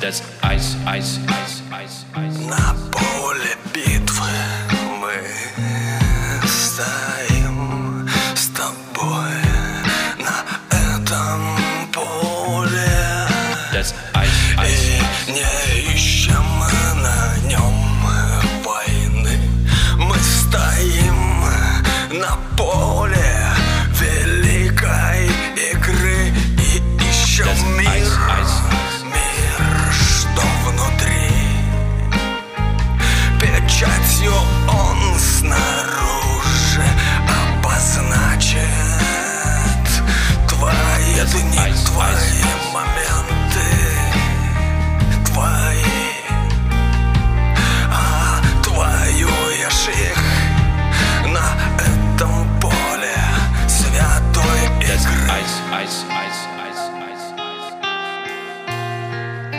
That's that's ice, ice, ice, ice, ice. На поле битвы мы стоим с тобой на этом поле That's ice, ice. И не ищем на нем войны Мы стоим на поле твои моменты. Твои. А твоюешь их на этом поле Святой игры. ice, ice, ice, ice, ice, ice.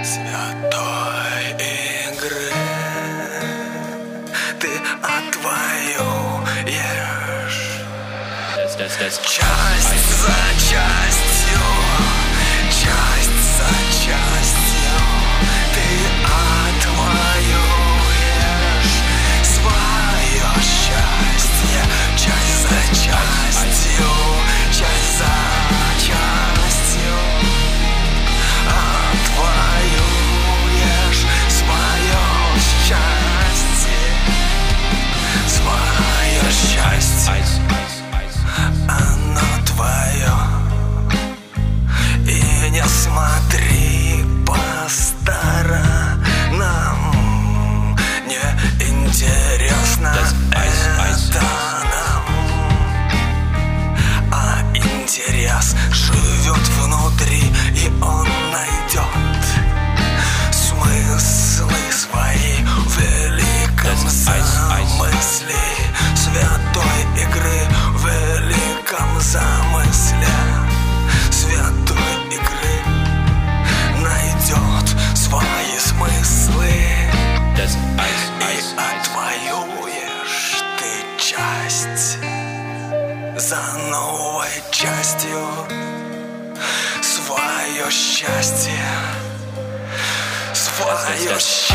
Святой игры. Ты отвоюешь That's that's that's Часть за частью новой частью Свое счастье. Свое счастье